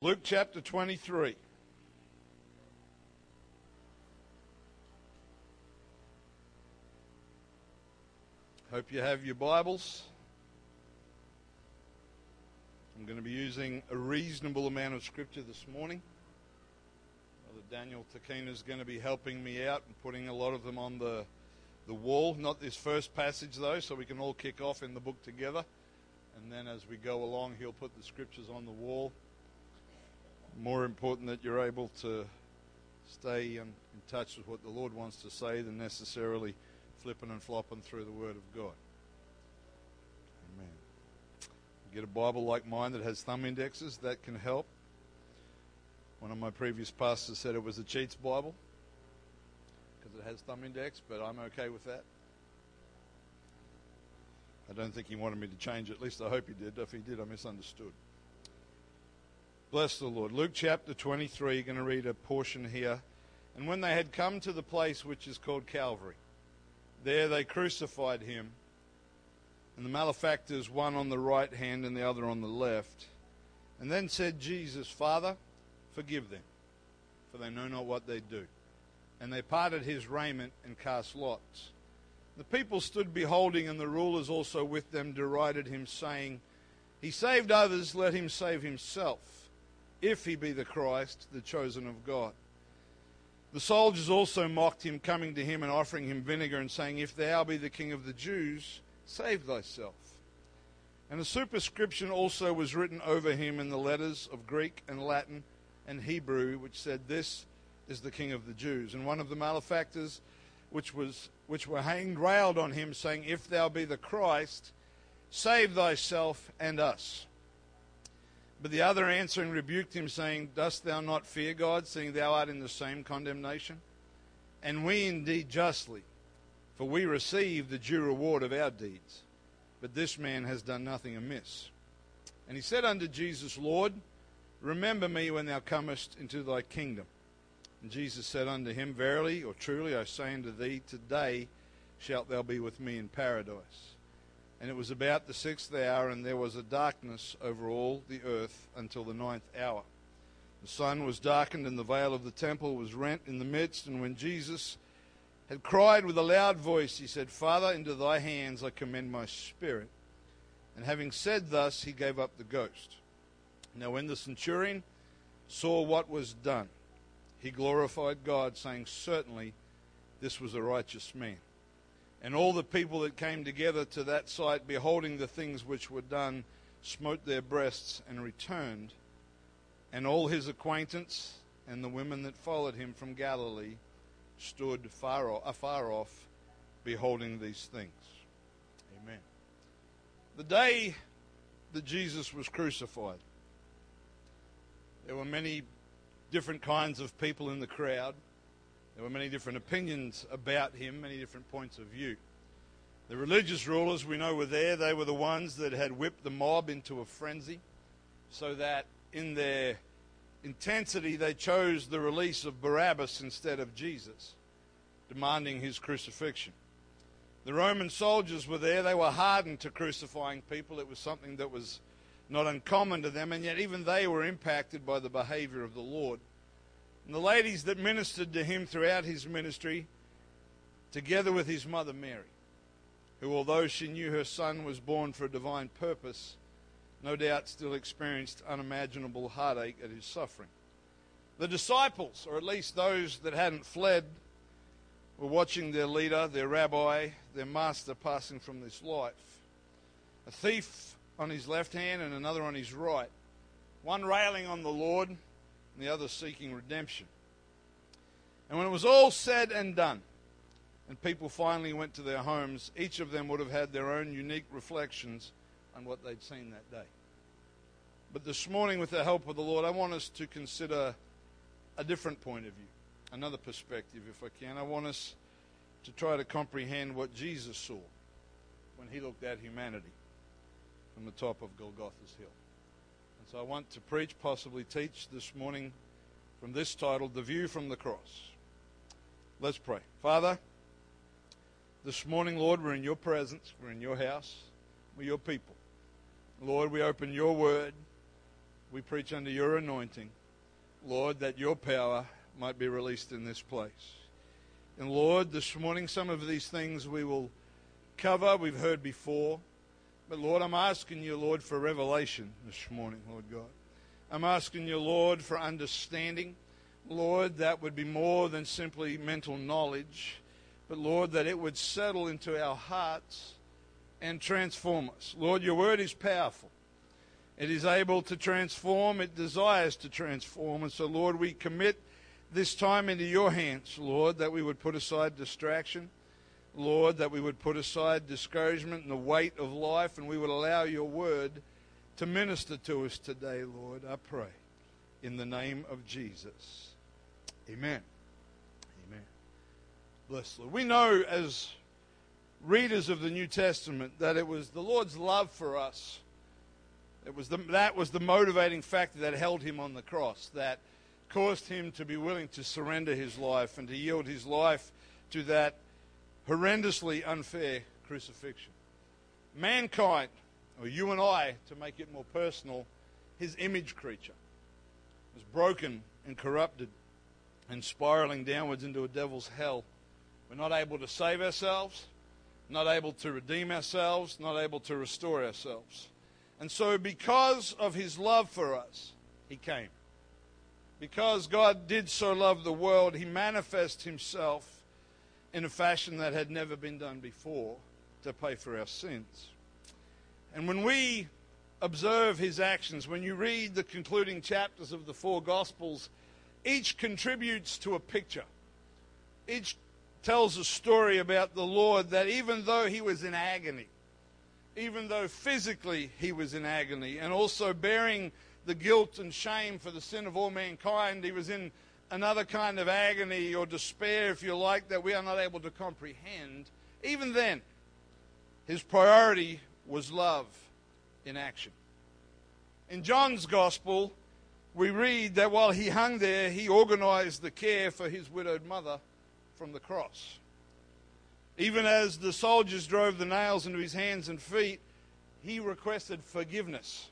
Luke chapter 23. Hope you have your Bibles. I'm going to be using a reasonable amount of scripture this morning. Brother Daniel Takina is going to be helping me out and putting a lot of them on the, the wall. Not this first passage, though, so we can all kick off in the book together. And then as we go along, he'll put the scriptures on the wall more important that you're able to stay in, in, touch with what the Lord wants to say than necessarily flipping and flopping through the Word of God. Amen. get a Bible like mine that has thumb indexes, that can help. One of my previous pastors said it was a cheats Bible because it has thumb index, but I'm okay with that. I don't think he wanted me to change it. At least I hope he did. If he did, I misunderstood. Bless the Lord. Luke chapter 23, you're going to read a portion here. And when they had come to the place which is called Calvary, there they crucified him, and the malefactors, one on the right hand and the other on the left. And then said Jesus, Father, forgive them, for they know not what they do. And they parted his raiment and cast lots. The people stood beholding, and the rulers also with them derided him, saying, He saved others, let him save himself if he be the Christ, the chosen of God. The soldiers also mocked him, coming to him and offering him vinegar, and saying, If thou be the king of the Jews, save thyself. And a superscription also was written over him in the letters of Greek and Latin and Hebrew, which said, This is the king of the Jews. And one of the malefactors which was which were hanged railed on him, saying, If thou be the Christ, save thyself and us. But the other answering rebuked him, saying, Dost thou not fear God, seeing thou art in the same condemnation? And we indeed justly, for we receive the due reward of our deeds. But this man has done nothing amiss. And he said unto Jesus, Lord, remember me when thou comest into thy kingdom. And Jesus said unto him, Verily or truly I say unto thee, today shalt thou be with me in paradise. And it was about the sixth hour, and there was a darkness over all the earth until the ninth hour. The sun was darkened, and the veil of the temple was rent in the midst. And when Jesus had cried with a loud voice, he said, Father, into thy hands I commend my spirit. And having said thus, he gave up the ghost. Now, when the centurion saw what was done, he glorified God, saying, Certainly this was a righteous man. And all the people that came together to that sight, beholding the things which were done, smote their breasts and returned. And all his acquaintance and the women that followed him from Galilee stood far off, afar off, beholding these things. Amen. The day that Jesus was crucified, there were many different kinds of people in the crowd. There were many different opinions about him, many different points of view. The religious rulers we know were there. They were the ones that had whipped the mob into a frenzy so that in their intensity they chose the release of Barabbas instead of Jesus, demanding his crucifixion. The Roman soldiers were there. They were hardened to crucifying people. It was something that was not uncommon to them, and yet even they were impacted by the behavior of the Lord. And the ladies that ministered to him throughout his ministry, together with his mother Mary, who, although she knew her son was born for a divine purpose, no doubt still experienced unimaginable heartache at his suffering. The disciples, or at least those that hadn't fled, were watching their leader, their rabbi, their master passing from this life. A thief on his left hand and another on his right. One railing on the Lord, and the other seeking redemption. And when it was all said and done, and people finally went to their homes, each of them would have had their own unique reflections on what they'd seen that day. But this morning, with the help of the Lord, I want us to consider a different point of view, another perspective, if I can. I want us to try to comprehend what Jesus saw when he looked at humanity from the top of Golgotha's hill. So I want to preach, possibly teach this morning from this title, The View from the Cross. Let's pray. Father, this morning, Lord, we're in your presence, we're in your house, we're your people. Lord, we open your word. we preach under your anointing, Lord, that your power might be released in this place. And Lord, this morning, some of these things we will cover, we've heard before. But Lord, I'm asking you, Lord, for revelation this morning, Lord God. I'm asking you, Lord, for understanding. Lord, that would be more than simply mental knowledge, but Lord, that it would settle into our hearts and transform us. Lord, your word is powerful. It is able to transform, it desires to transform. And so, Lord, we commit this time into your hands, Lord, that we would put aside distraction. Lord, that we would put aside discouragement and the weight of life, and we would allow your word to minister to us today, Lord. I pray in the name of Jesus. Amen. Amen. Bless Lord. We know as readers of the New Testament that it was the Lord's love for us it was the, that was the motivating factor that held him on the cross, that caused him to be willing to surrender his life and to yield his life to that horrendously unfair crucifixion. Mankind, or you and I, to make it more personal, his image creature, was broken and corrupted and spiraling downwards into a devil's hell. We're not able to save ourselves, not able to redeem ourselves, not able to restore ourselves. And so, because of his love for us, he came. Because God did so love the world, he manifested himself in a fashion that had never been done before to pay for our sins. And when we observe his actions, when you read the concluding chapters of the four Gospels, each contributes to a picture. Each tells a story about the Lord that even though he was in agony, even though physically he was in agony and also bearing the guilt and shame for the sin of all mankind, he was in another kind of agony or despair, if you like, that we are not able to comprehend. Even then, his priority was love in action. In John's Gospel, we read that while he hung there, he organized the care for his widowed mother from the cross. Even as the soldiers drove the nails into his hands and feet, he requested forgiveness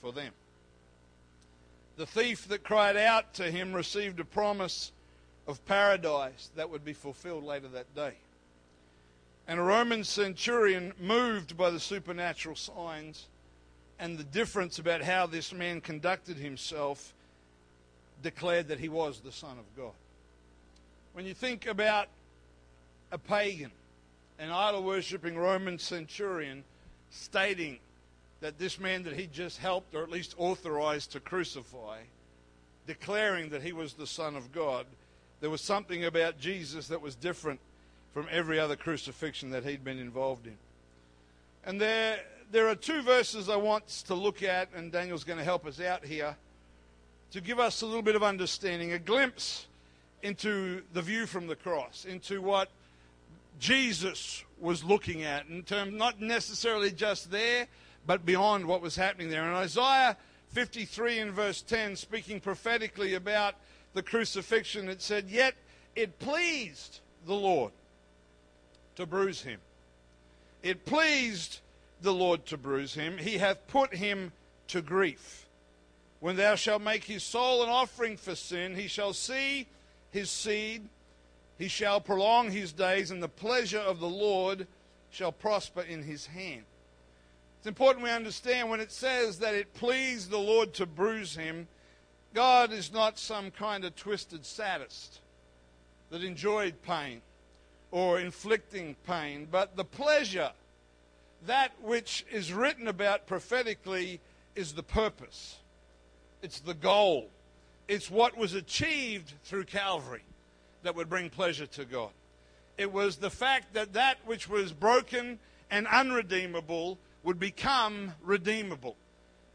for them. The thief that cried out to him received a promise of paradise that would be fulfilled later that day. And a Roman centurion, moved by the supernatural signs and the difference about how this man conducted himself, declared that he was the Son of God. When you think about a pagan an idol worshipping Roman centurion stating that this man that he just helped, or at least authorized to crucify, declaring that he was the Son of God, there was something about Jesus that was different from every other crucifixion that he'd been involved in. And there, there are two verses I want to look at, and Daniel's going to help us out here to give us a little bit of understanding, a glimpse into the view from the cross, into what Jesus was looking at in terms not necessarily just there, but beyond what was happening there. In Isaiah 53 and verse 10, speaking prophetically about the crucifixion, it said, Yet it pleased the Lord to bruise him. It pleased the Lord to bruise him. He hath put him to grief. When thou shalt make his soul an offering for sin, he shall see his seed he shall prolong his days, and the pleasure of the Lord shall prosper in his hand. It's important we understand when it says that it pleased the Lord to bruise him, God is not some kind of twisted sadist that enjoyed pain or inflicting pain, but the pleasure, that which is written about prophetically, is the purpose. It's the goal. It's what was achieved through Calvary that would bring pleasure to God. It was the fact that that which was broken and unredeemable would become redeemable,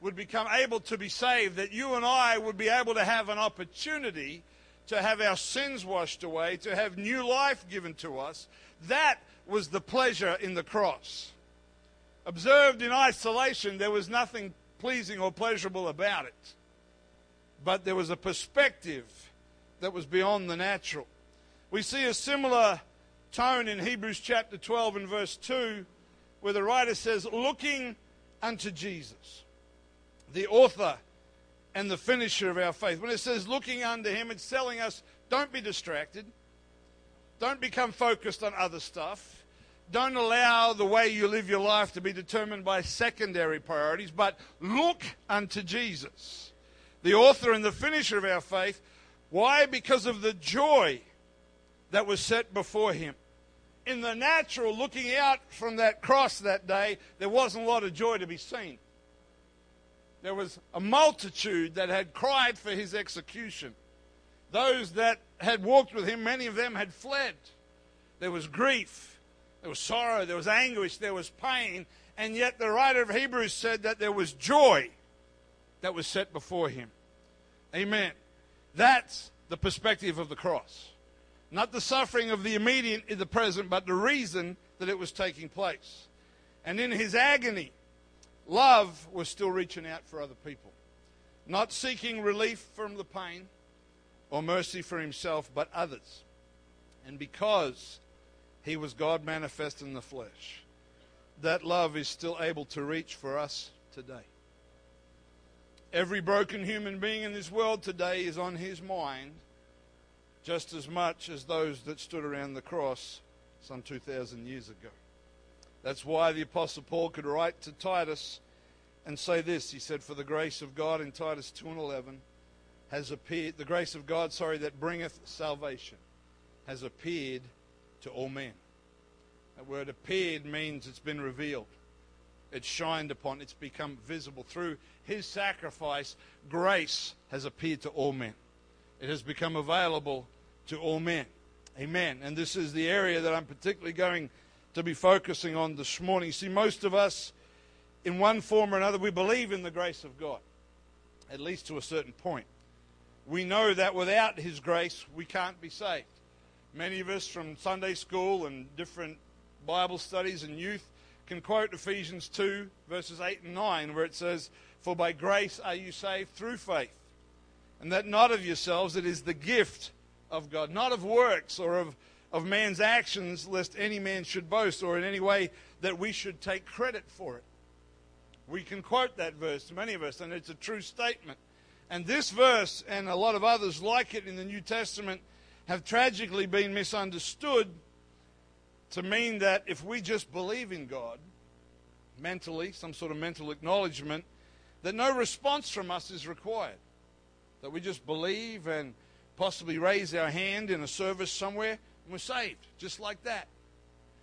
would become able to be saved, that you and I would be able to have an opportunity to have our sins washed away, to have new life given to us. That was the pleasure in the cross. Observed in isolation, there was nothing pleasing or pleasurable about it. But there was a perspective that was beyond the natural. We see a similar tone in Hebrews chapter 12 and verse 2, where the writer says, Looking unto Jesus, the author and the finisher of our faith. When it says looking unto him, it's telling us don't be distracted. Don't become focused on other stuff. Don't allow the way you live your life to be determined by secondary priorities, but look unto Jesus, the author and the finisher of our faith. Why? Because of the joy that was set before him. In the natural, looking out from that cross that day, there wasn't a lot of joy to be seen. There was a multitude that had cried for his execution. Those that had walked with him, many of them had fled. There was grief, there was sorrow, there was anguish, there was pain, and yet the writer of Hebrews said that there was joy that was set before him. Amen. That's the perspective of the cross. Not the suffering of the immediate in the present, but the reason that it was taking place. And in his agony, love was still reaching out for other people. Not seeking relief from the pain, or mercy for himself, but others. And because he was God manifest in the flesh, that love is still able to reach for us today. Every broken human being in this world today is on his mind just as much as those that stood around the cross some 2,000 years ago. That's why the Apostle Paul could write to Titus and say this. He said, For the grace of God in Titus 2 and 11 has appeared, the grace of God, sorry, that bringeth salvation has appeared to all men. That word appeared means it's been revealed. It's shined upon, it's become visible. Through his sacrifice, grace has appeared to all men. It has become available to all men. Amen. And this is the area that I'm particularly going to be focusing on this morning. See, most of us, in one form or another, we believe in the grace of God, at least to a certain point we know that without His grace, we can't be saved. Many of us from Sunday school and different Bible studies and youth can quote Ephesians 2, verses 8 and 9, where it says, For by grace are you saved through faith, and that not of yourselves, it is the gift of God, not of works or of, of man's actions, lest any man should boast, or in any way that we should take credit for it. We can quote that verse, many of us, and it's a true statement. And this verse and a lot of others like it in the New Testament have tragically been misunderstood to mean that if we just believe in God mentally, some sort of mental acknowledgement, that no response from us is required. That we just believe and possibly raise our hand in a service somewhere and we're saved, just like that.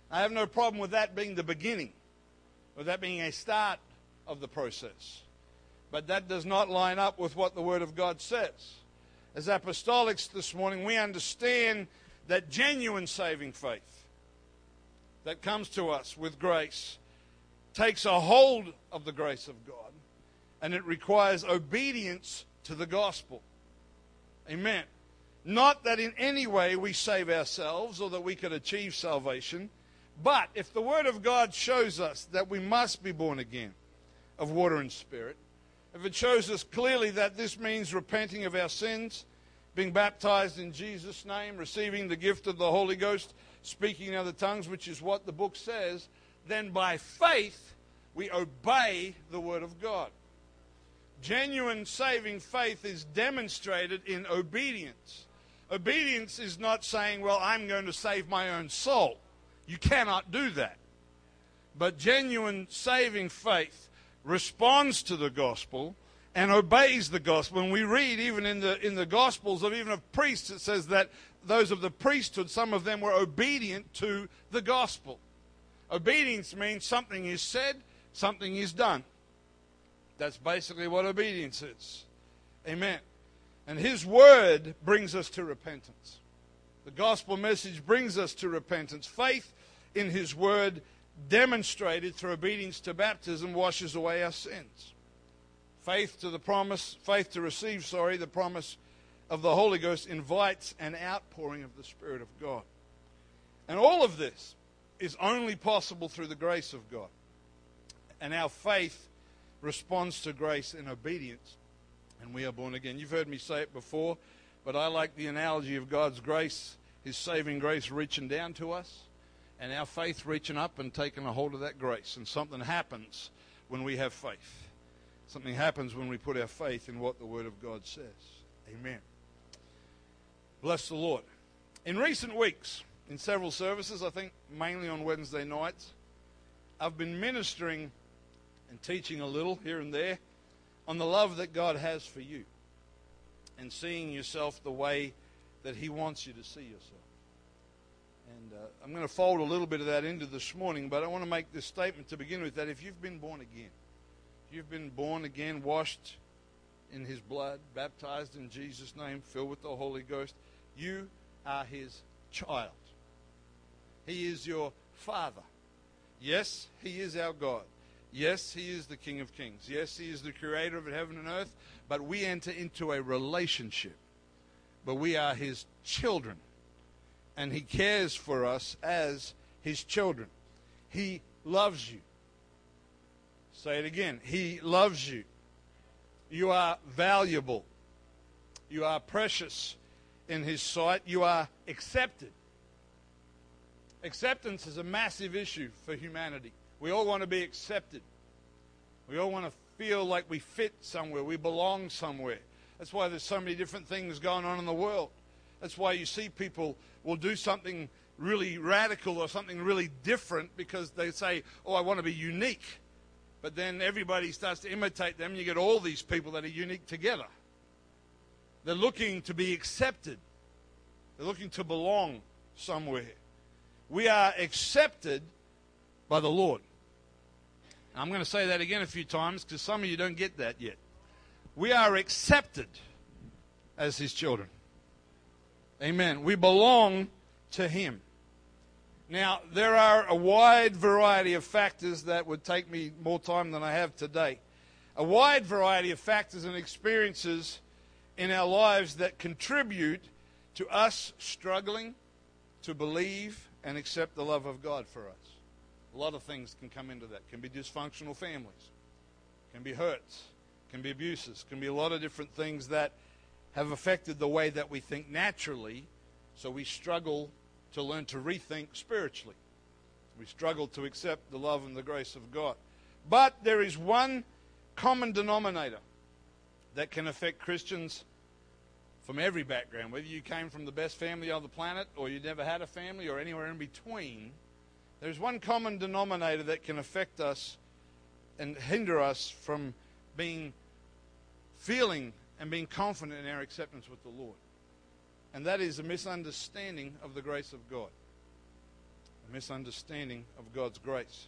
I have no problem with that being the beginning, or that being a start of the process. But that does not line up with what the Word of God says. As apostolics this morning, we understand that genuine saving faith that comes to us with grace takes a hold of the grace of God and it requires obedience to the gospel. Amen. Not that in any way we save ourselves or that we could achieve salvation, but if the Word of God shows us that we must be born again of water and spirit, if it shows us clearly that this means repenting of our sins, being baptized in Jesus' name, receiving the gift of the Holy Ghost, speaking in other tongues, which is what the book says, then by faith we obey the Word of God. Genuine saving faith is demonstrated in obedience. Obedience is not saying, well, I'm going to save my own soul. You cannot do that. But genuine saving faith responds to the gospel and obeys the gospel. And we read even in the in the gospels of even of priests, it says that those of the priesthood, some of them were obedient to the gospel. Obedience means something is said, something is done. That's basically what obedience is. Amen. And his word brings us to repentance. The gospel message brings us to repentance. Faith in his word demonstrated through obedience to baptism washes away our sins. Faith to the promise, faith to receive, sorry, the promise of the Holy Ghost invites an outpouring of the Spirit of God. And all of this is only possible through the grace of God. And our faith responds to grace in obedience, and we are born again. You've heard me say it before, but I like the analogy of God's grace, His saving grace reaching down to us and our faith reaching up and taking a hold of that grace. And something happens when we have faith. Something happens when we put our faith in what the Word of God says. Amen. Bless the Lord. In recent weeks, in several services, I think mainly on Wednesday nights, I've been ministering and teaching a little here and there on the love that God has for you and seeing yourself the way that He wants you to see yourself. And uh, I'm going to fold a little bit of that into this morning, but I want to make this statement to begin with that if you've been born again, you've been born again, washed in His blood, baptized in Jesus' name, filled with the Holy Ghost, you are His child. He is your Father. Yes, He is our God. Yes, He is the King of Kings. Yes, He is the Creator of heaven and earth. But we enter into a relationship. But we are His children. And He cares for us as His children. He loves you. Say it again. He loves you. You are valuable. You are precious in His sight. You are accepted. Acceptance is a massive issue for humanity. We all want to be accepted. We all want to feel like we fit somewhere, we belong somewhere. That's why there's so many different things going on in the world. That's why you see people will do something really radical or something really different because they say, Oh, I want to be unique. But then everybody starts to imitate them, and you get all these people that are unique together. They're looking to be accepted, they're looking to belong somewhere. We are accepted by the Lord. I'm going to say that again a few times because some of you don't get that yet. We are accepted as His children. Amen. We belong to Him. Now, there are a wide variety of factors that would take me more time than I have today. A wide variety of factors and experiences in our lives that contribute to us struggling to believe and accept the love of God for us. A lot of things can come into that. Can be dysfunctional families, can be hurts, can be abuses, can be a lot of different things that have affected the way that we think naturally. So we struggle to learn to rethink spiritually. We struggle to accept the love and the grace of God. But there is one common denominator that can affect Christians from every background, whether you came from the best family on the planet or you never had a family or anywhere in between. There's one common denominator that can affect us and hinder us from being feeling and being confident in our acceptance with the Lord. And that is a misunderstanding of the grace of God. A misunderstanding of God's grace.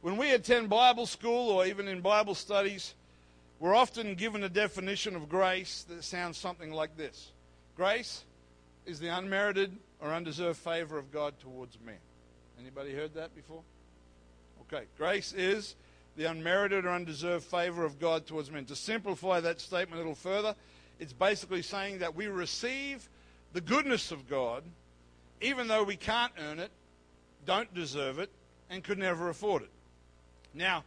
When we attend Bible school or even in Bible studies, we're often given a definition of grace that sounds something like this Grace is the unmerited or undeserved favor of God towards man. Anybody heard that before? Okay. Grace is the unmerited or undeserved favor of God towards men. To simplify that statement a little further, it's basically saying that we receive the goodness of God even though we can't earn it, don't deserve it, and could never afford it. Now,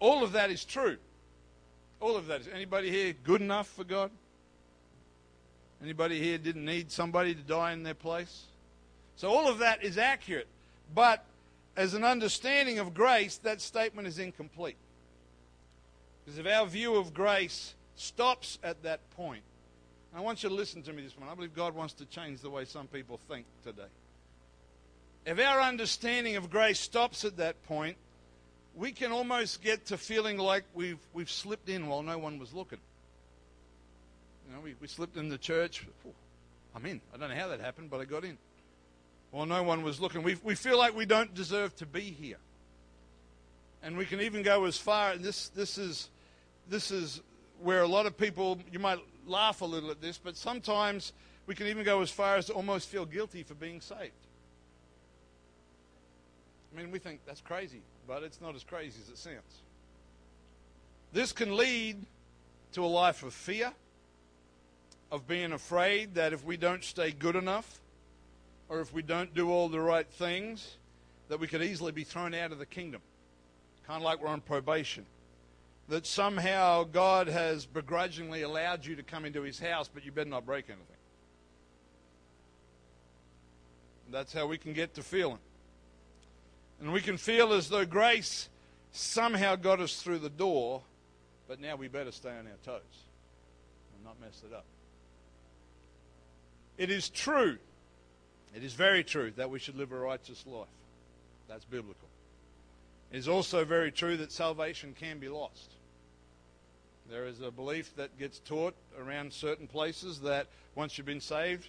all of that is true. All of that is. Anybody here good enough for God? Anybody here didn't need somebody to die in their place? So all of that is accurate. But as an understanding of grace, that statement is incomplete. Because if our view of grace stops at that point, I want you to listen to me this morning. I believe God wants to change the way some people think today. If our understanding of grace stops at that point, we can almost get to feeling like we've, we've slipped in while no one was looking. You know, we, we slipped in the church. I'm in. I don't know how that happened, but I got in. Well, no one was looking. We, we feel like we don't deserve to be here. And we can even go as far, and this, this, is, this is where a lot of people, you might laugh a little at this, but sometimes we can even go as far as to almost feel guilty for being saved. I mean, we think that's crazy, but it's not as crazy as it sounds. This can lead to a life of fear, of being afraid that if we don't stay good enough, or if we don't do all the right things, that we could easily be thrown out of the kingdom. Kind of like we're on probation. That somehow God has begrudgingly allowed you to come into his house, but you better not break anything. That's how we can get to feeling. And we can feel as though grace somehow got us through the door, But now we better stay on our toes and not mess it up. It is true, it is very true that we should live a righteous life. That's biblical. It is also very true that salvation can be lost. There is a belief that gets taught around certain places that once you've been saved,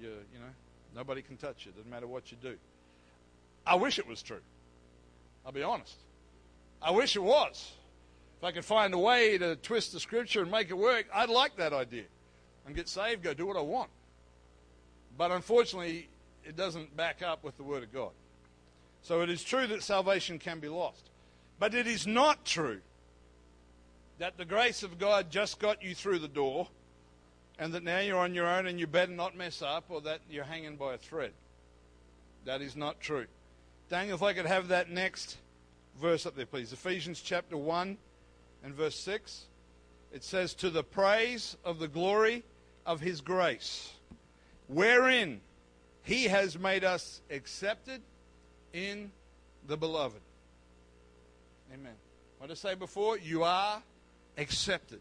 you, you know, nobody can touch you. Doesn't matter what you do. I wish it was true. I'll be honest. I wish it was. If I could find a way to twist the scripture and make it work, I'd like that idea. And get saved, go do what I want. But unfortunately, it doesn't back up with the Word of God. So it is true that salvation can be lost. But it is not true that the grace of God just got you through the door and that now you're on your own and you better not mess up or that you're hanging by a thread. That is not true. Daniel, if I could have that next verse up there, please. Ephesians chapter 1 and verse 6. It says, To the praise of the glory of his grace, wherein he has made us accepted in the beloved. Amen. What I say before? You are accepted.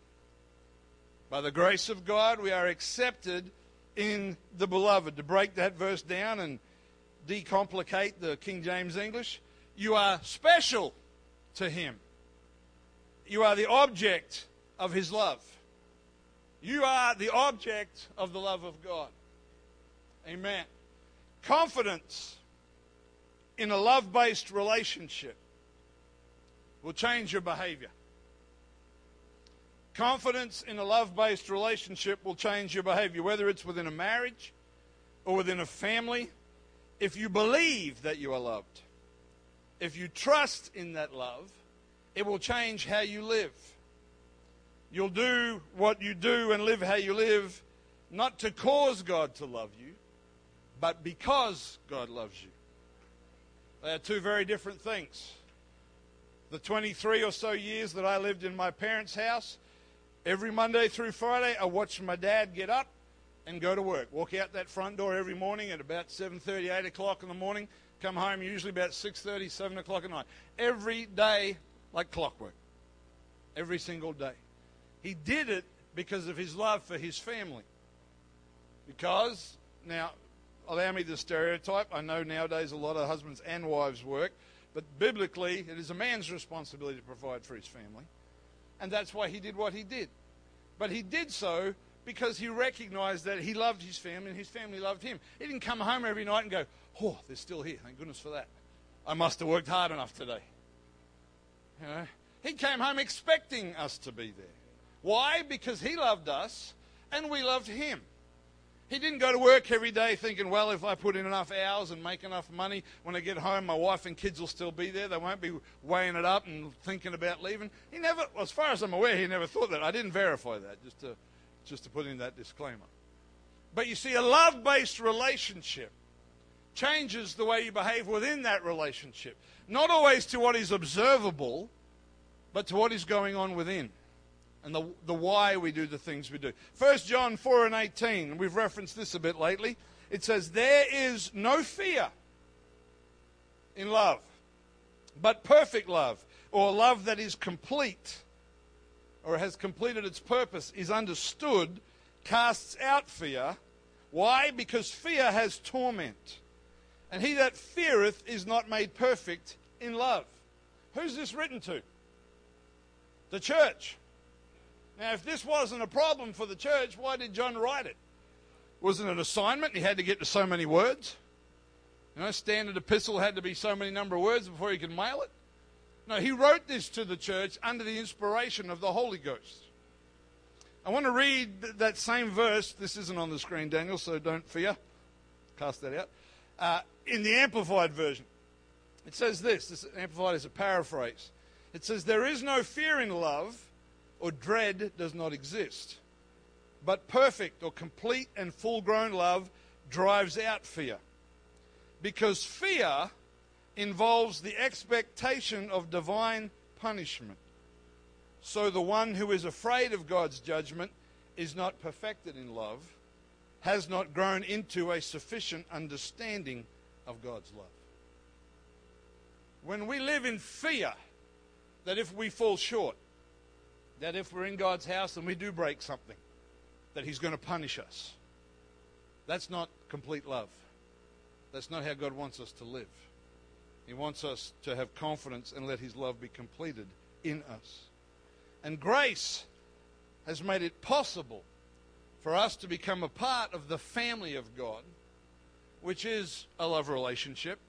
By the grace of God, we are accepted in the beloved. To break that verse down and decomplicate the King James English, you are special to Him. You are the object of His love. You are the object of the love of God. Amen. Confidence in a love based relationship will change your behavior. Confidence in a love based relationship will change your behavior, whether it's within a marriage or within a family. If you believe that you are loved, if you trust in that love, it will change how you live. You'll do what you do and live how you live, not to cause God to love you, but because God loves you. They are two very different things. The 23 or so years that I lived in my parents' house, Every Monday through Friday, I watched my dad get up and go to work. Walk out that front door every morning at about 7.30, 8 o'clock in the morning. Come home usually about 6.30, 7 o'clock at night. Every day like clockwork. Every single day. He did it because of his love for his family. Because, now, allow me the stereotype. I know nowadays a lot of husbands and wives work, but biblically, it is a man's responsibility to provide for his family and that's why he did what he did. But he did so because he recognized that he loved his family and his family loved him. He didn't come home every night and go, Oh, they're still here. Thank goodness for that. I must have worked hard enough today. You know, he came home expecting us to be there. Why? Because he loved us and we loved him. He didn't go to work every day thinking, well, if I put in enough hours and make enough money, when I get home, my wife and kids will still be there. They won't be weighing it up and thinking about leaving. He never, as far as I'm aware, he never thought that. I didn't verify that, just to, just to put in that disclaimer. But you see, a love based relationship changes the way you behave within that relationship. Not always to what is observable, but to what is going on within and the, the why we do the things we do. 1 John 4 and 18, we've referenced this a bit lately. It says, There is no fear in love, but perfect love, or love that is complete, or has completed its purpose, is understood, casts out fear. Why? Because fear has torment. And he that feareth is not made perfect in love. Who's this written to? The church. Now, if this wasn't a problem for the church, why did John write it? Wasn't it an assignment? He had to get to so many words. You know, standard epistle had to be so many number of words before he could mail it. No, he wrote this to the church under the inspiration of the Holy Ghost. I want to read that same verse. This isn't on the screen, Daniel, so don't fear. Cast that out. Uh, in the Amplified version, it says this. This Amplified is a paraphrase. It says, There is no fear in love or dread does not exist. But perfect or complete and full grown love drives out fear. Because fear involves the expectation of divine punishment. So the one who is afraid of God's judgment is not perfected in love, has not grown into a sufficient understanding of God's love. When we live in fear, that if we fall short, that if we're in God's house and we do break something, that He's going to punish us. That's not complete love. That's not how God wants us to live. He wants us to have confidence and let His love be completed in us. And grace has made it possible for us to become a part of the family of God, which is a love relationship.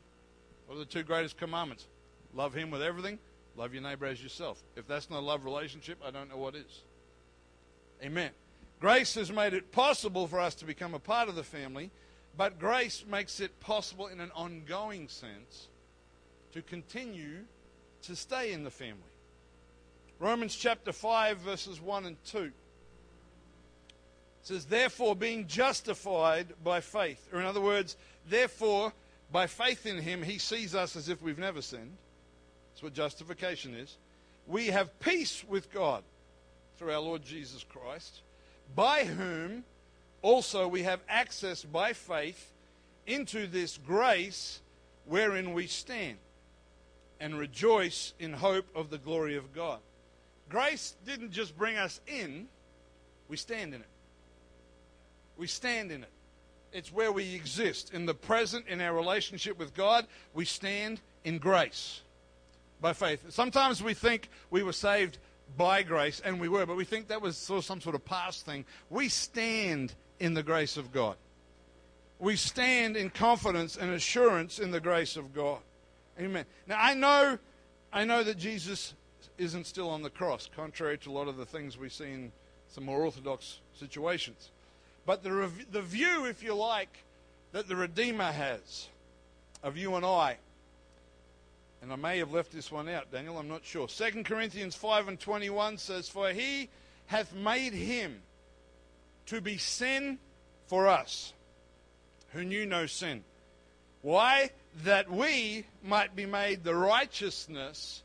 What are the two greatest commandments? Love Him with everything, love your neighbor as yourself. If that's not a love relationship, I don't know what is. Amen. Grace has made it possible for us to become a part of the family, but grace makes it possible in an ongoing sense to continue to stay in the family. Romans chapter 5, verses 1 and 2 says, Therefore, being justified by faith, or in other words, therefore, by faith in him, he sees us as if we've never sinned. That's what justification is. We have peace with God through our Lord Jesus Christ, by whom also we have access by faith into this grace wherein we stand and rejoice in hope of the glory of God. Grace didn't just bring us in, we stand in it. We stand in it. It's where we exist. In the present, in our relationship with God, we stand in grace by faith. Sometimes we think we were saved by grace, and we were, but we think that was sort of some sort of past thing. We stand in the grace of God. We stand in confidence and assurance in the grace of God. Amen. Now I know, I know that Jesus isn't still on the cross, contrary to a lot of the things we see in some more orthodox situations. But the, rev- the view, if you like, that the Redeemer has of you and I, and I may have left this one out, Daniel, I'm not sure. 2 Corinthians 5 and 21 says, For he hath made him to be sin for us, who knew no sin. Why? That we might be made the righteousness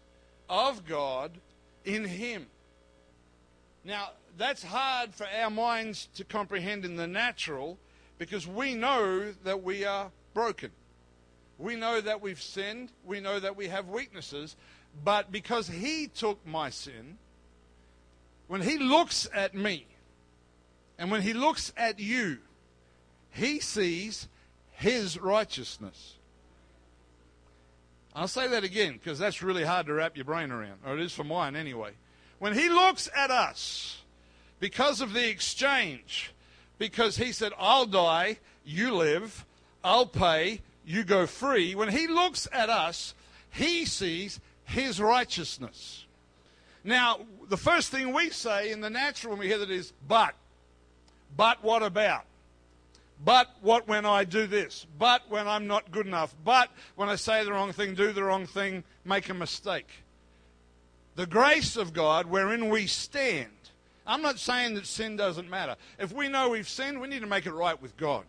of God in Him. Now, that's hard for our minds to comprehend in the natural because we know that we are broken. We know that we've sinned. We know that we have weaknesses. But because He took my sin, when He looks at me and when He looks at you, He sees His righteousness. I'll say that again because that's really hard to wrap your brain around, or it is for mine anyway. When he looks at us, because of the exchange, because he said, I'll die, you live, I'll pay, you go free, when he looks at us, he sees his righteousness. Now, the first thing we say in the natural when we hear that is, but. But what about? But what when I do this? But when I'm not good enough? But when I say the wrong thing, do the wrong thing, make a mistake? The grace of God wherein we stand. I'm not saying that sin doesn't matter. If we know we've sinned, we need to make it right with God.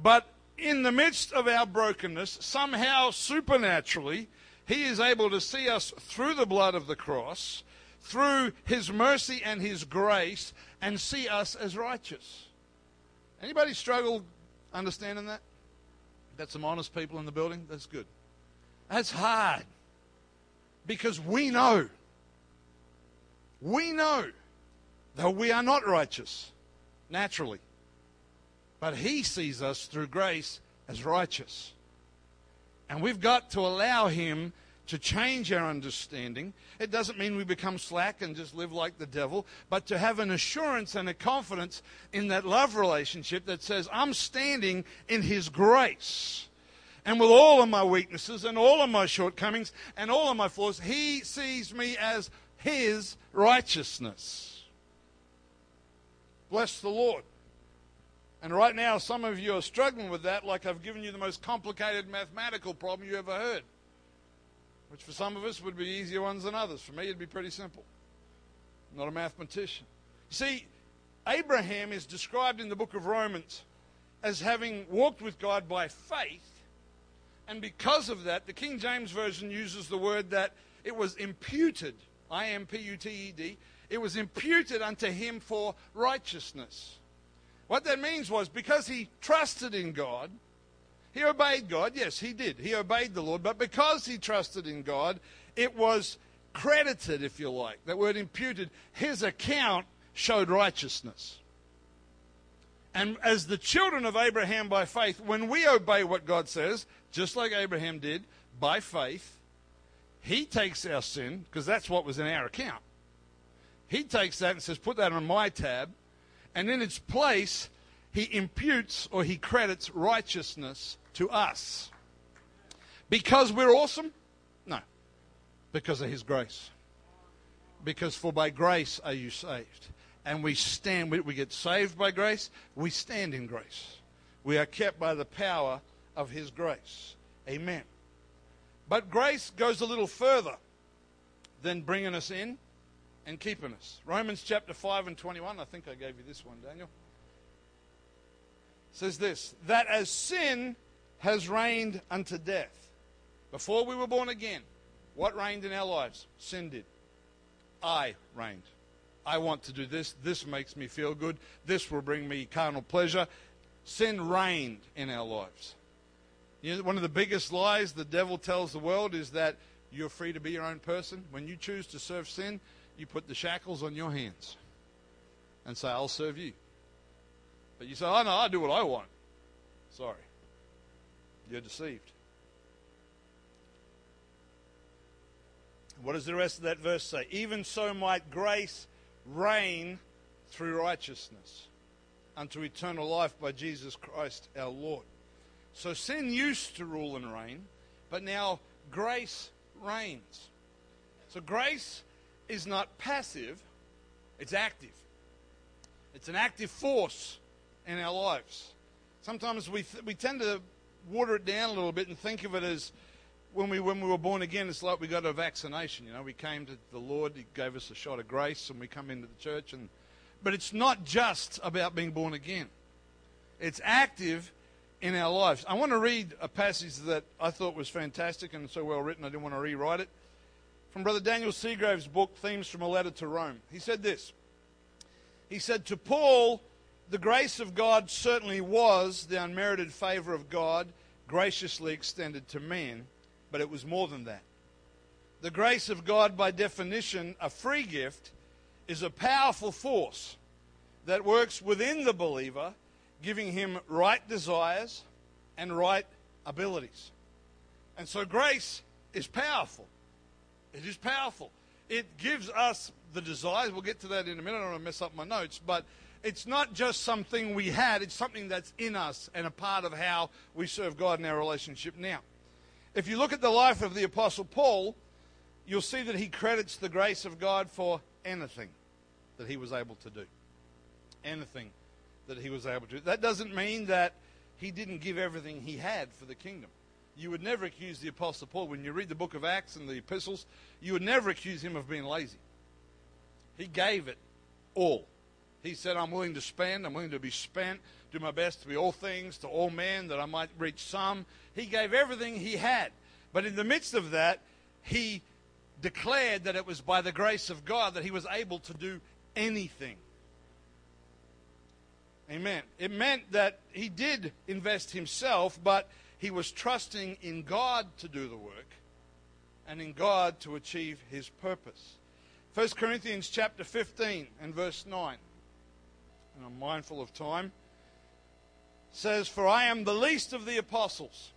But in the midst of our brokenness, somehow supernaturally, He is able to see us through the blood of the cross, through His mercy and His grace, and see us as righteous. Anybody struggle understanding that? Got some honest people in the building? That's good. That's hard. Because we know. We know that we are not righteous naturally. But He sees us through grace as righteous. And we've got to allow Him to change our understanding. It doesn't mean we become slack and just live like the devil, but to have an assurance and a confidence in that love relationship that says, I'm standing in His grace. And with all of my weaknesses and all of my shortcomings and all of my flaws, He sees me as His righteousness. Bless the Lord. And right now, some of you are struggling with that, like I've given you the most complicated mathematical problem you ever heard which for some of us would be easier ones than others. For me, it'd be pretty simple. I'm not a mathematician. See, Abraham is described in the book of Romans as having walked with God by faith. And because of that, the King James Version uses the word that it was imputed, I M P U T E D, it was imputed unto him for righteousness. What that means was because he trusted in God, he obeyed God. Yes, he did. He obeyed the Lord. But because he trusted in God, it was credited, if you like. That word imputed. His account showed righteousness. And as the children of Abraham by faith, when we obey what God says, just like Abraham did, by faith, he takes our sin, because that's what was in our account. He takes that and says, put that on my tab. And in its place, he imputes or he credits righteousness to us. Because we're awesome? No. Because of his grace. Because for by grace are you saved and we stand, we, get saved by grace, we stand in grace. We are kept by the power of His grace. Amen. But grace goes a little further than bringing us in and keeping us. Romans chapter 5 and 21, I think I gave you this one, Daniel. Says this that as sin has reigned unto death, before we were born again, what reigned in our lives? Sin did. I reigned. I want to do this. This makes me feel good. This will bring me carnal pleasure. Sin reigned in our lives. You know, one of the biggest lies the devil tells the world is that you're free to be your own person. When you choose to serve sin, you put the shackles on your hands and say, I'll serve you. But you say, oh no, I do what I want. Sorry. You're deceived. What does the rest of that verse say? Even so might grace reign through righteousness unto eternal life by Jesus Christ our Lord. So sin used to rule and reign, but now grace reigns. So grace is not passive, it's active. It's an active force in our lives. Sometimes we, th- we tend to water it down a little bit and think of it as when we when we were born again, it's like we got a vaccination. You know, we came to the Lord, He gave us a shot of grace, and we come into the church. And but it's not just about being born again; it's active in our lives. I want to read a passage that I thought was fantastic and so well written. I didn't want to rewrite it from Brother Daniel Segraves' book, Themes from a Letter to Rome. He said this. He said to Paul, the grace of God certainly was the unmerited favor of God graciously extended to man but it was more than that. The grace of God, by definition, a free gift, is a powerful force that works within the believer, giving him right desires and right abilities. And so grace is powerful. It is powerful. It gives us the desires. We'll get to that in a minute. I don't want to mess up my notes, but it's not just something we had, it's something that's in us and a part of how we serve God in our relationship now. If you look at the life of the Apostle Paul, you'll see that he credits the grace of God for anything that he was able to do. Anything that he was able to do. That doesn't mean that he didn't give everything he had for the kingdom. You would never accuse the Apostle Paul, when you read the book of Acts and the epistles, you would never accuse him of being lazy. He gave it all. He said, I'm willing to spend, I'm willing to be spent, do my best to be all things to all men, that I might reach some. He gave everything he had. But in the midst of that, he declared that it was by the grace of God that he was able to do anything. Amen. It meant that he did invest himself, but he was trusting in God to do the work and in God to achieve his purpose. 1 Corinthians chapter 15 and verse 9. And I'm mindful of time says, For I am the least of the apostles.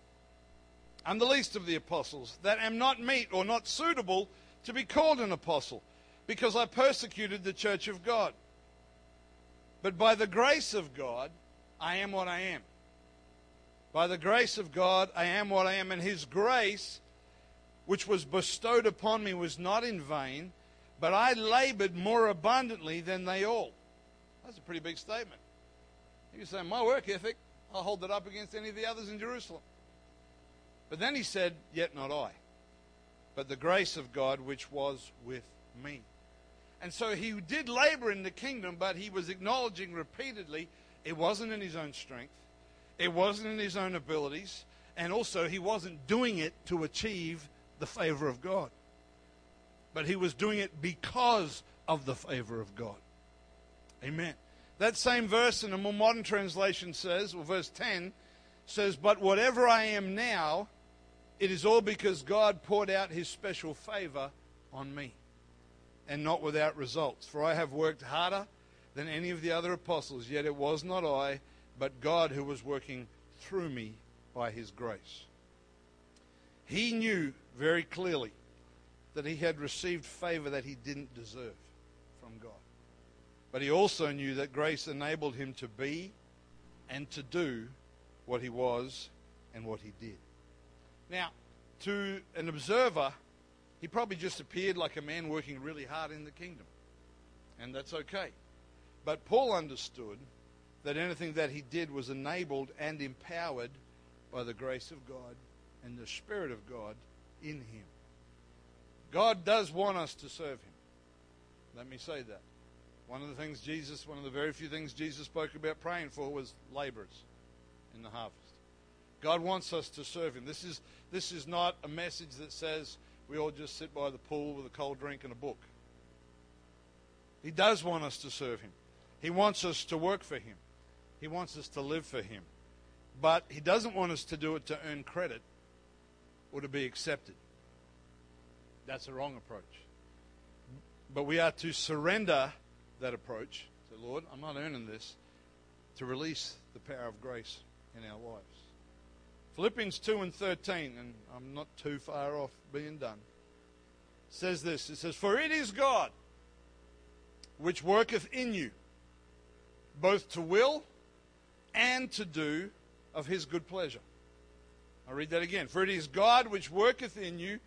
I'm the least of the apostles, that am not meet or not suitable to be called an apostle, because I persecuted the church of God. But by the grace of God, I am what I am. By the grace of God, I am what I am, and His grace, which was bestowed upon me, was not in vain, but I labored more abundantly than they all. That's a pretty big statement. You say, My work ethic I'll hold it up against any of the others in Jerusalem. But then he said, Yet not I, but the grace of God which was with me. And so he did labor in the kingdom, but he was acknowledging repeatedly it wasn't in his own strength, it wasn't in his own abilities, and also he wasn't doing it to achieve the favor of God. But he was doing it because of the favor of God. Amen. That same verse in a more modern translation says, or verse 10 says, But whatever I am now, it is all because God poured out his special favor on me, and not without results. For I have worked harder than any of the other apostles, yet it was not I, but God who was working through me by his grace. He knew very clearly that he had received favor that he didn't deserve from God. But he also knew that grace enabled him to be and to do what he was and what he did. Now, to an observer, he probably just appeared like a man working really hard in the kingdom. And that's okay. But Paul understood that anything that he did was enabled and empowered by the grace of God and the Spirit of God in him. God does want us to serve him. Let me say that. One of the things Jesus, one of the very few things Jesus spoke about praying for was laborers in the harvest. God wants us to serve him. This is, this is not a message that says we all just sit by the pool with a cold drink and a book. He does want us to serve him. He wants us to work for him. He wants us to live for him. But he doesn't want us to do it to earn credit or to be accepted. That's a wrong approach. But we are to surrender that approach to Lord, I'm not earning this, to release the power of grace in our lives. Philippians 2 and 13, and I'm not too far off being done, says this It says, For it is God which worketh in you, both to will and to do of his good pleasure. I'll read that again. For it is God which worketh in you,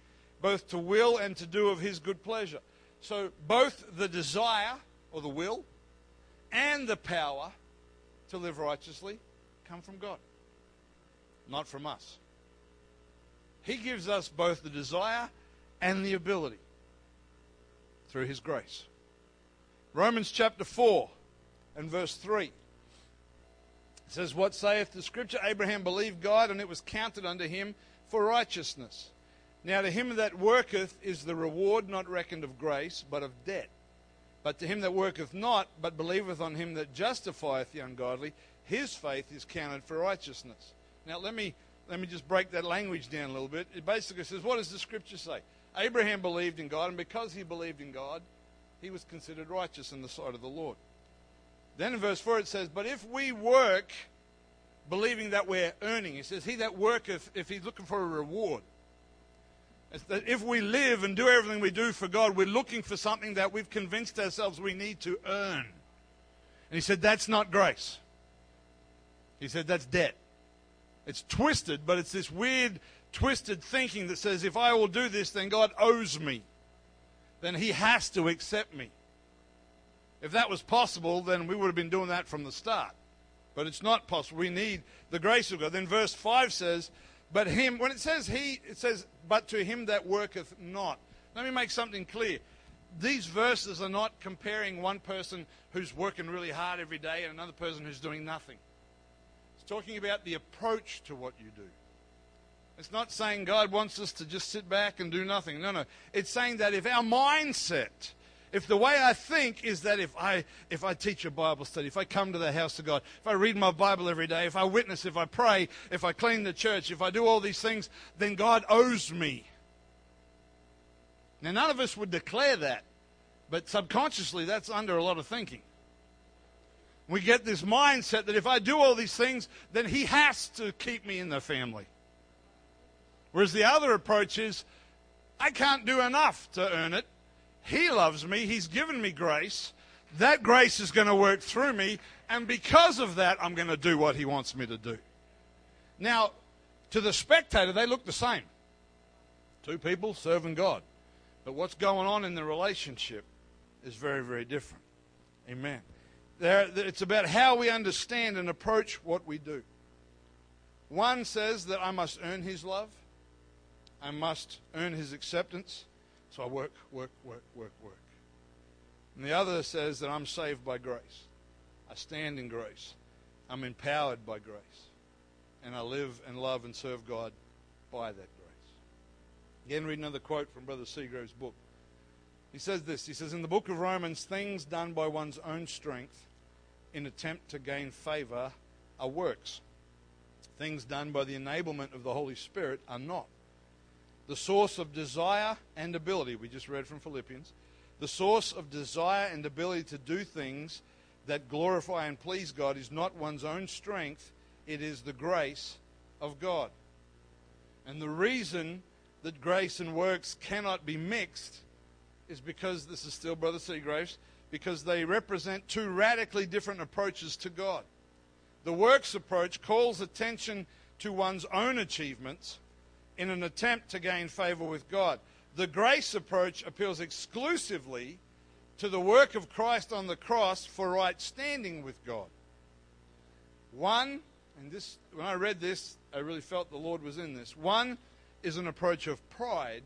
both to will and to do of his good pleasure. So both the desire or the will and the power to live righteously come from God, not from us. He gives us both the desire and the ability through his grace. Romans chapter 4 and verse 3 says, What saith the scripture? Abraham believed God, and it was counted unto him for righteousness. Now to him that worketh is the reward not reckoned of grace, but of debt. But to him that worketh not, but believeth on him that justifieth the ungodly, his faith is counted for righteousness. Now let me let me just break that language down a little bit. It basically says, what does the scripture say? Abraham believed in God, and because he believed in God, he was considered righteous in the sight of the Lord. Then in verse 4 it says, But if we work believing that we're earning, he says, He that worketh, if he's looking for a reward, It's that if we live and do everything we do for God, we're looking for something that we've convinced ourselves we need to earn. And he said, That's not grace. He said, That's debt. It's twisted, but it's this weird, twisted thinking that says, If I will do this, then God owes me. Then he has to accept me. If that was possible, then we would have been doing that from the start. But it's not possible. We need the grace of God. Then verse 5 says, But him, when it says he, it says, But to him that worketh not. Let me make something clear. These verses are not comparing one person who's working really hard every day and another person who's doing nothing. It's talking about the approach to what you do. It's not saying God wants us to just sit back and do nothing. No, no. It's saying that if our mindset if the way I think is that if I, if I teach a Bible study, if I come to the house of God, if I read my Bible every day, if I witness, if I pray, if I clean the church, if I do all these things, then God owes me. Now, none of us would declare that, but subconsciously that's under a lot of thinking. We get this mindset that if I do all these things, then He has to keep me in the family. Whereas the other approach is, I can't do enough to earn it. He loves me. He's given me grace. That grace is going to work through me. And because of that, I'm going to do what He wants me to do. Now, to the spectator, they look the same. Two people serving God. But what's going on in the relationship is very, very different. Amen. There, it's about how we understand and approach what we do. One says that I must earn his love, I must earn his acceptance, so I work, work, work, work, work. And the other says that I'm saved by grace. I stand in grace. I'm empowered by grace. And I live and love and serve God by that grace. Again, read another quote from Brother Seagrove's book. He says this He says, In the book of Romans, things done by one's own strength in attempt to gain favor are works. Things done by the enablement of the Holy Spirit are not. The source of desire and ability. We just read from Philippians. The source of desire and ability to do things that glorify and please God is not one's own strength, it is the grace of God. And the reason that grace and works cannot be mixed is because this is still Brother Segraves, because they represent two radically different approaches to God. The works approach calls attention to one's own achievements in an attempt to gain favor with God. The grace approach appeals exclusively to the work of Christ on the cross for right standing with God. One, and this when I read this, I really felt the Lord was in this. One is an approach of pride,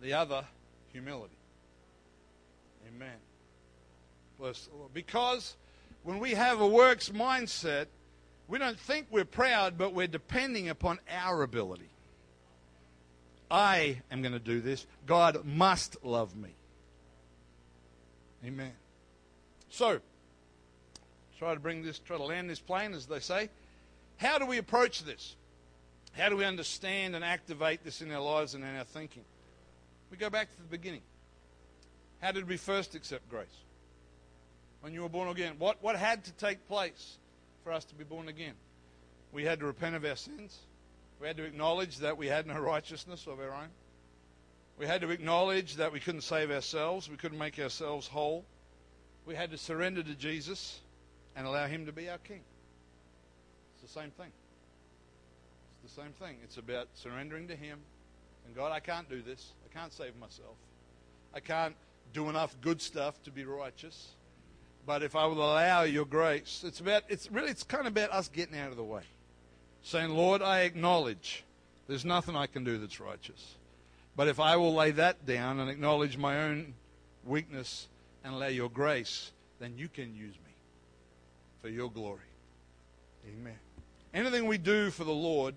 the other humility. Amen. Bless the Lord. Because when we have a works mindset, we don't think we're proud, but we're depending upon our ability. I am going to do this. God must love me. Amen. So, try to bring this, try to land this plane, as they say. How do we approach this? How do we understand and activate this in our lives and in our thinking? We go back to the beginning. How did we first accept grace? When you were born again, what, what had to take place for us to be born again? We had to repent of our sins. We had to acknowledge that we had no righteousness of our own. We had to acknowledge that we couldn't save ourselves, we couldn't make ourselves whole. We had to surrender to Jesus and allow Him to be our King. It's the same thing. It's the same thing. It's about surrendering to Him. And God, I can't do this. I can't save myself. I can't do enough good stuff to be righteous. But if I will allow your grace, it's about it's really it's kind of about us getting out of the way. Saying, Lord, I acknowledge there's nothing I can do that's righteous. But if I will lay that down and acknowledge my own weakness and allow your grace, then you can use me for your glory. Amen. Anything we do for the Lord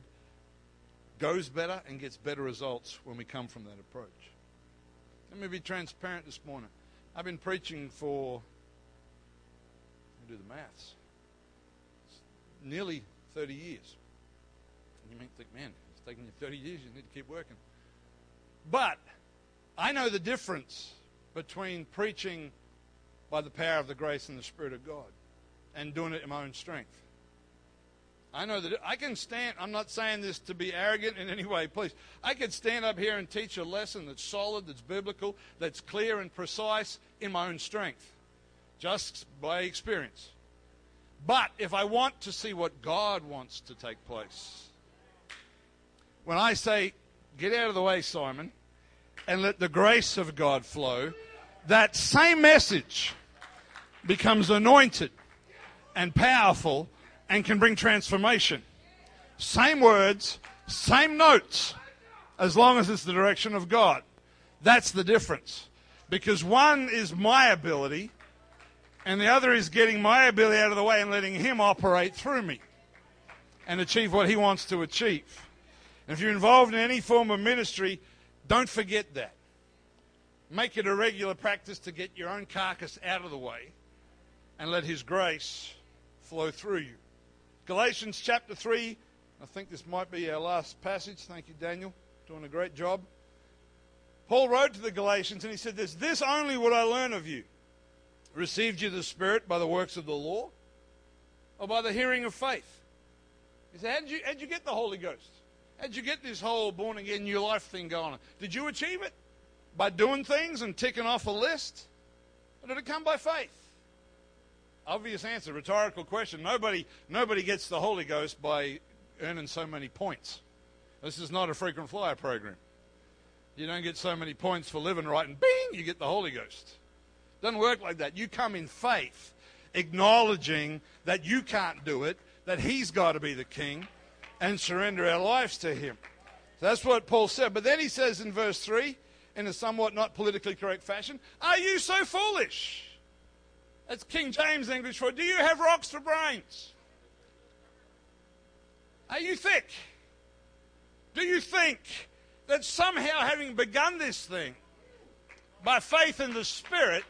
goes better and gets better results when we come from that approach. Let me be transparent this morning. I've been preaching for, do the maths, nearly 30 years. And you might think, man, it's taken you 30 years, you need to keep working. But I know the difference between preaching by the power of the grace and the Spirit of God and doing it in my own strength. I know that I can stand, I'm not saying this to be arrogant in any way, please. I could stand up here and teach a lesson that's solid, that's biblical, that's clear and precise in my own strength, just by experience. But if I want to see what God wants to take place, when I say, get out of the way, Simon, and let the grace of God flow, that same message becomes anointed and powerful and can bring transformation. Same words, same notes, as long as it's the direction of God. That's the difference. Because one is my ability, and the other is getting my ability out of the way and letting Him operate through me and achieve what He wants to achieve. And if you're involved in any form of ministry, don't forget that. Make it a regular practice to get your own carcass out of the way and let His grace flow through you. Galatians chapter 3, I think this might be our last passage. Thank you, Daniel. Doing a great job. Paul wrote to the Galatians and he said this This only would I learn of you. Received you the Spirit by the works of the law or by the hearing of faith? He said, How did you, how'd you get the Holy Ghost? How'd you get this whole born again new life thing going? On? Did you achieve it? By doing things and ticking off a list? Or did it come by faith? Obvious answer, rhetorical question. Nobody, nobody gets the Holy Ghost by earning so many points. This is not a frequent flyer program. You don't get so many points for living right and bing, you get the Holy Ghost. Doesn't work like that. You come in faith, acknowledging that you can't do it, that He's got to be the King, and surrender our lives to Him. So that's what Paul said. But then he says in verse 3, in a somewhat not politically correct fashion, Are you so foolish? That's King James English for, Do you have rocks for brains? Are you thick? Do you think that somehow, having begun this thing by faith in the Spirit,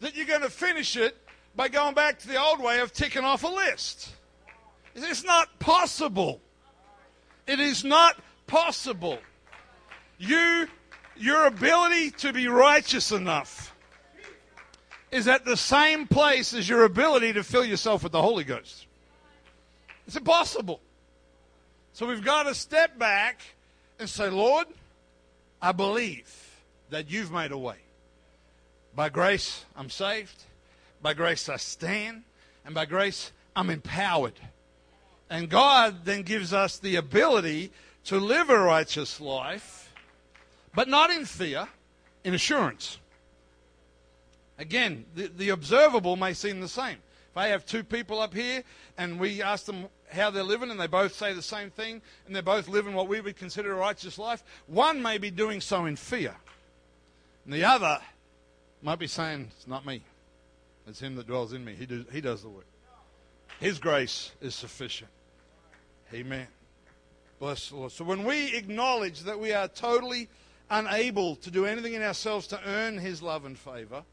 that you're going to finish it by going back to the old way of ticking off a list? It's not possible. It is not possible. You, your ability to be righteous enough is at the same place as your ability to fill yourself with the Holy Ghost. It's impossible. So we've got to step back and say, Lord, I believe that you've made a way. By grace, I'm saved. By grace, I stand. And by grace, I'm empowered. And God then gives us the ability to live a righteous life, but not in fear, in assurance. Again, the, the observable may seem the same. If I have two people up here and we ask them how they're living and they both say the same thing and they're both living what we would consider a righteous life, one may be doing so in fear. And the other might be saying, It's not me. It's Him that dwells in me. He, do, he does the work. His grace is sufficient. Amen. Bless the Lord. So when we acknowledge that we are totally unable to do anything in ourselves to earn His love and favor,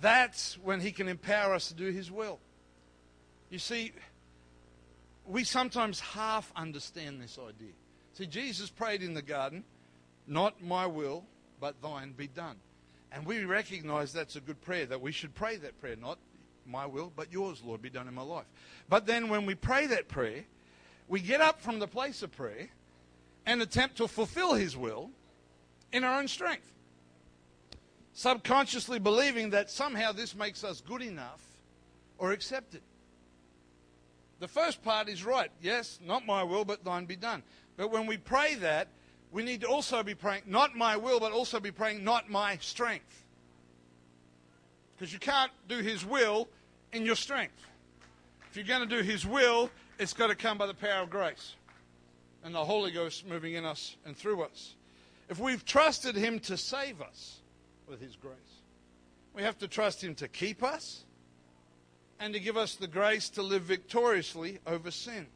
that's when He can empower us to do His will. You see, we sometimes half understand this idea. See, Jesus prayed in the garden, Not my will, but thine be done. And we recognize that's a good prayer, that we should pray that prayer, not my will, but yours, Lord, be done in my life. But then when we pray that prayer, we get up from the place of prayer and attempt to fulfill his will in our own strength. Subconsciously believing that somehow this makes us good enough or accepted. The first part is right. Yes, not my will, but thine be done. But when we pray that, we need to also be praying, not my will, but also be praying, not my strength. Because you can't do his will in your strength. If you're going to do his will, it's got to come by the power of grace and the Holy Ghost moving in us and through us. If we've trusted him to save us with his grace, we have to trust him to keep us and to give us the grace to live victoriously over sin.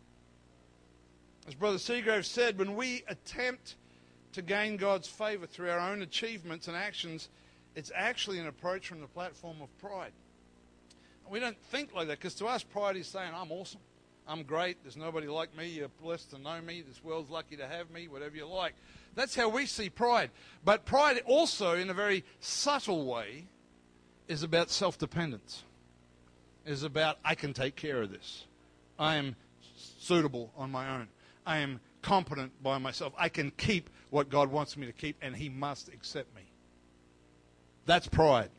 As Brother Seagrave said, when we attempt to gain God's favor through our own achievements and actions, it's actually an approach from the platform of pride. We don't think like that because to us, pride is saying, I'm awesome. I'm great. There's nobody like me. You're blessed to know me. This world's lucky to have me, whatever you like. That's how we see pride. But pride also, in a very subtle way, is about self dependence, is about, I can take care of this. I am suitable on my own. I am competent by myself. I can keep what God wants me to keep, and He must accept me. That's pride.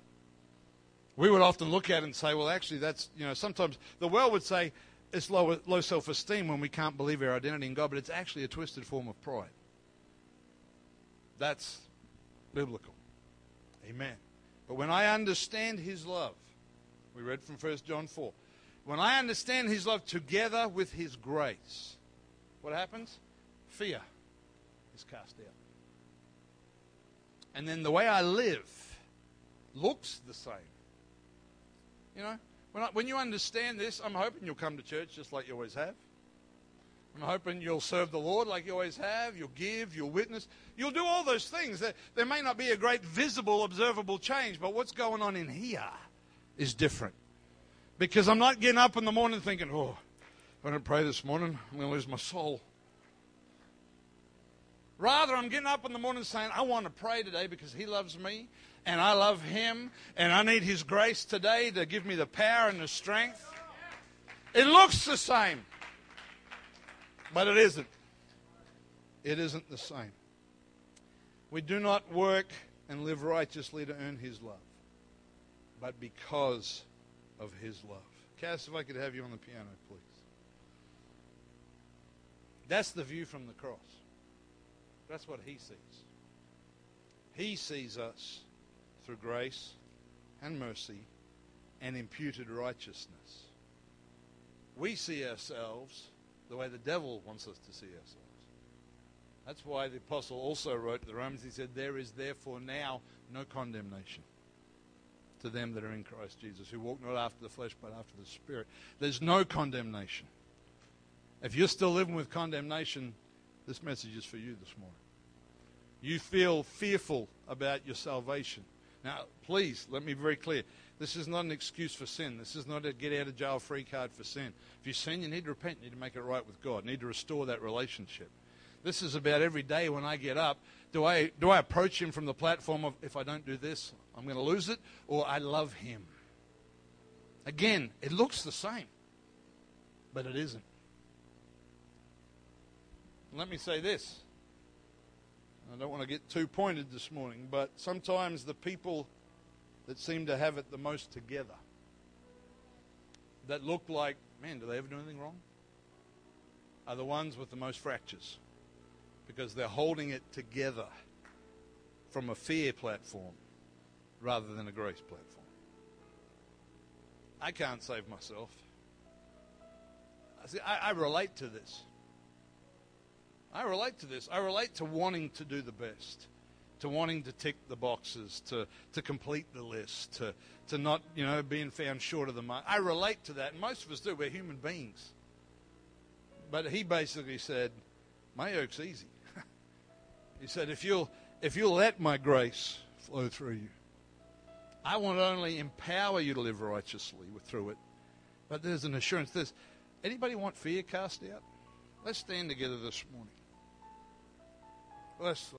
We would often look at it and say, well, actually, that's, you know, sometimes the world would say it's low, low self esteem when we can't believe our identity in God, but it's actually a twisted form of pride. That's biblical. Amen. But when I understand His love, we read from 1 John 4, when I understand His love together with His grace, what happens? Fear is cast out. And then the way I live looks the same. You know, when, I, when you understand this, I'm hoping you'll come to church just like you always have. I'm hoping you'll serve the Lord like you always have. You'll give, you'll witness. You'll do all those things. There, there may not be a great visible, observable change, but what's going on in here is different. Because I'm not getting up in the morning thinking, oh, if I don't pray this morning, I'm going to lose my soul. Rather, I'm getting up in the morning saying, I want to pray today because He loves me and I love Him and I need His grace today to give me the power and the strength. It looks the same, but it isn't. It isn't the same. We do not work and live righteously to earn His love, but because of His love. Cass, if I could have you on the piano, please. That's the view from the cross. That's what he sees. He sees us through grace and mercy and imputed righteousness. We see ourselves the way the devil wants us to see ourselves. That's why the apostle also wrote to the Romans, he said, There is therefore now no condemnation to them that are in Christ Jesus, who walk not after the flesh but after the Spirit. There's no condemnation. If you're still living with condemnation, this message is for you this morning. You feel fearful about your salvation. Now, please, let me be very clear. This is not an excuse for sin. This is not a get out of jail free card for sin. If you sin, you need to repent. You need to make it right with God. You need to restore that relationship. This is about every day when I get up. Do I, do I approach him from the platform of, if I don't do this, I'm going to lose it? Or I love him? Again, it looks the same, but it isn't. Let me say this. I don't want to get too pointed this morning, but sometimes the people that seem to have it the most together, that look like, man, do they ever do anything wrong? Are the ones with the most fractures because they're holding it together from a fear platform rather than a grace platform. I can't save myself. See, I, I relate to this. I relate to this. I relate to wanting to do the best, to wanting to tick the boxes, to, to complete the list, to, to not, you know, being found short of the mark. I relate to that, most of us do. We're human beings. But he basically said, My yoke's easy. he said, if you'll, if you'll let my grace flow through you, I won't only empower you to live righteously through it, but there's an assurance. There's, anybody want fear cast out? Let's stand together this morning. Let's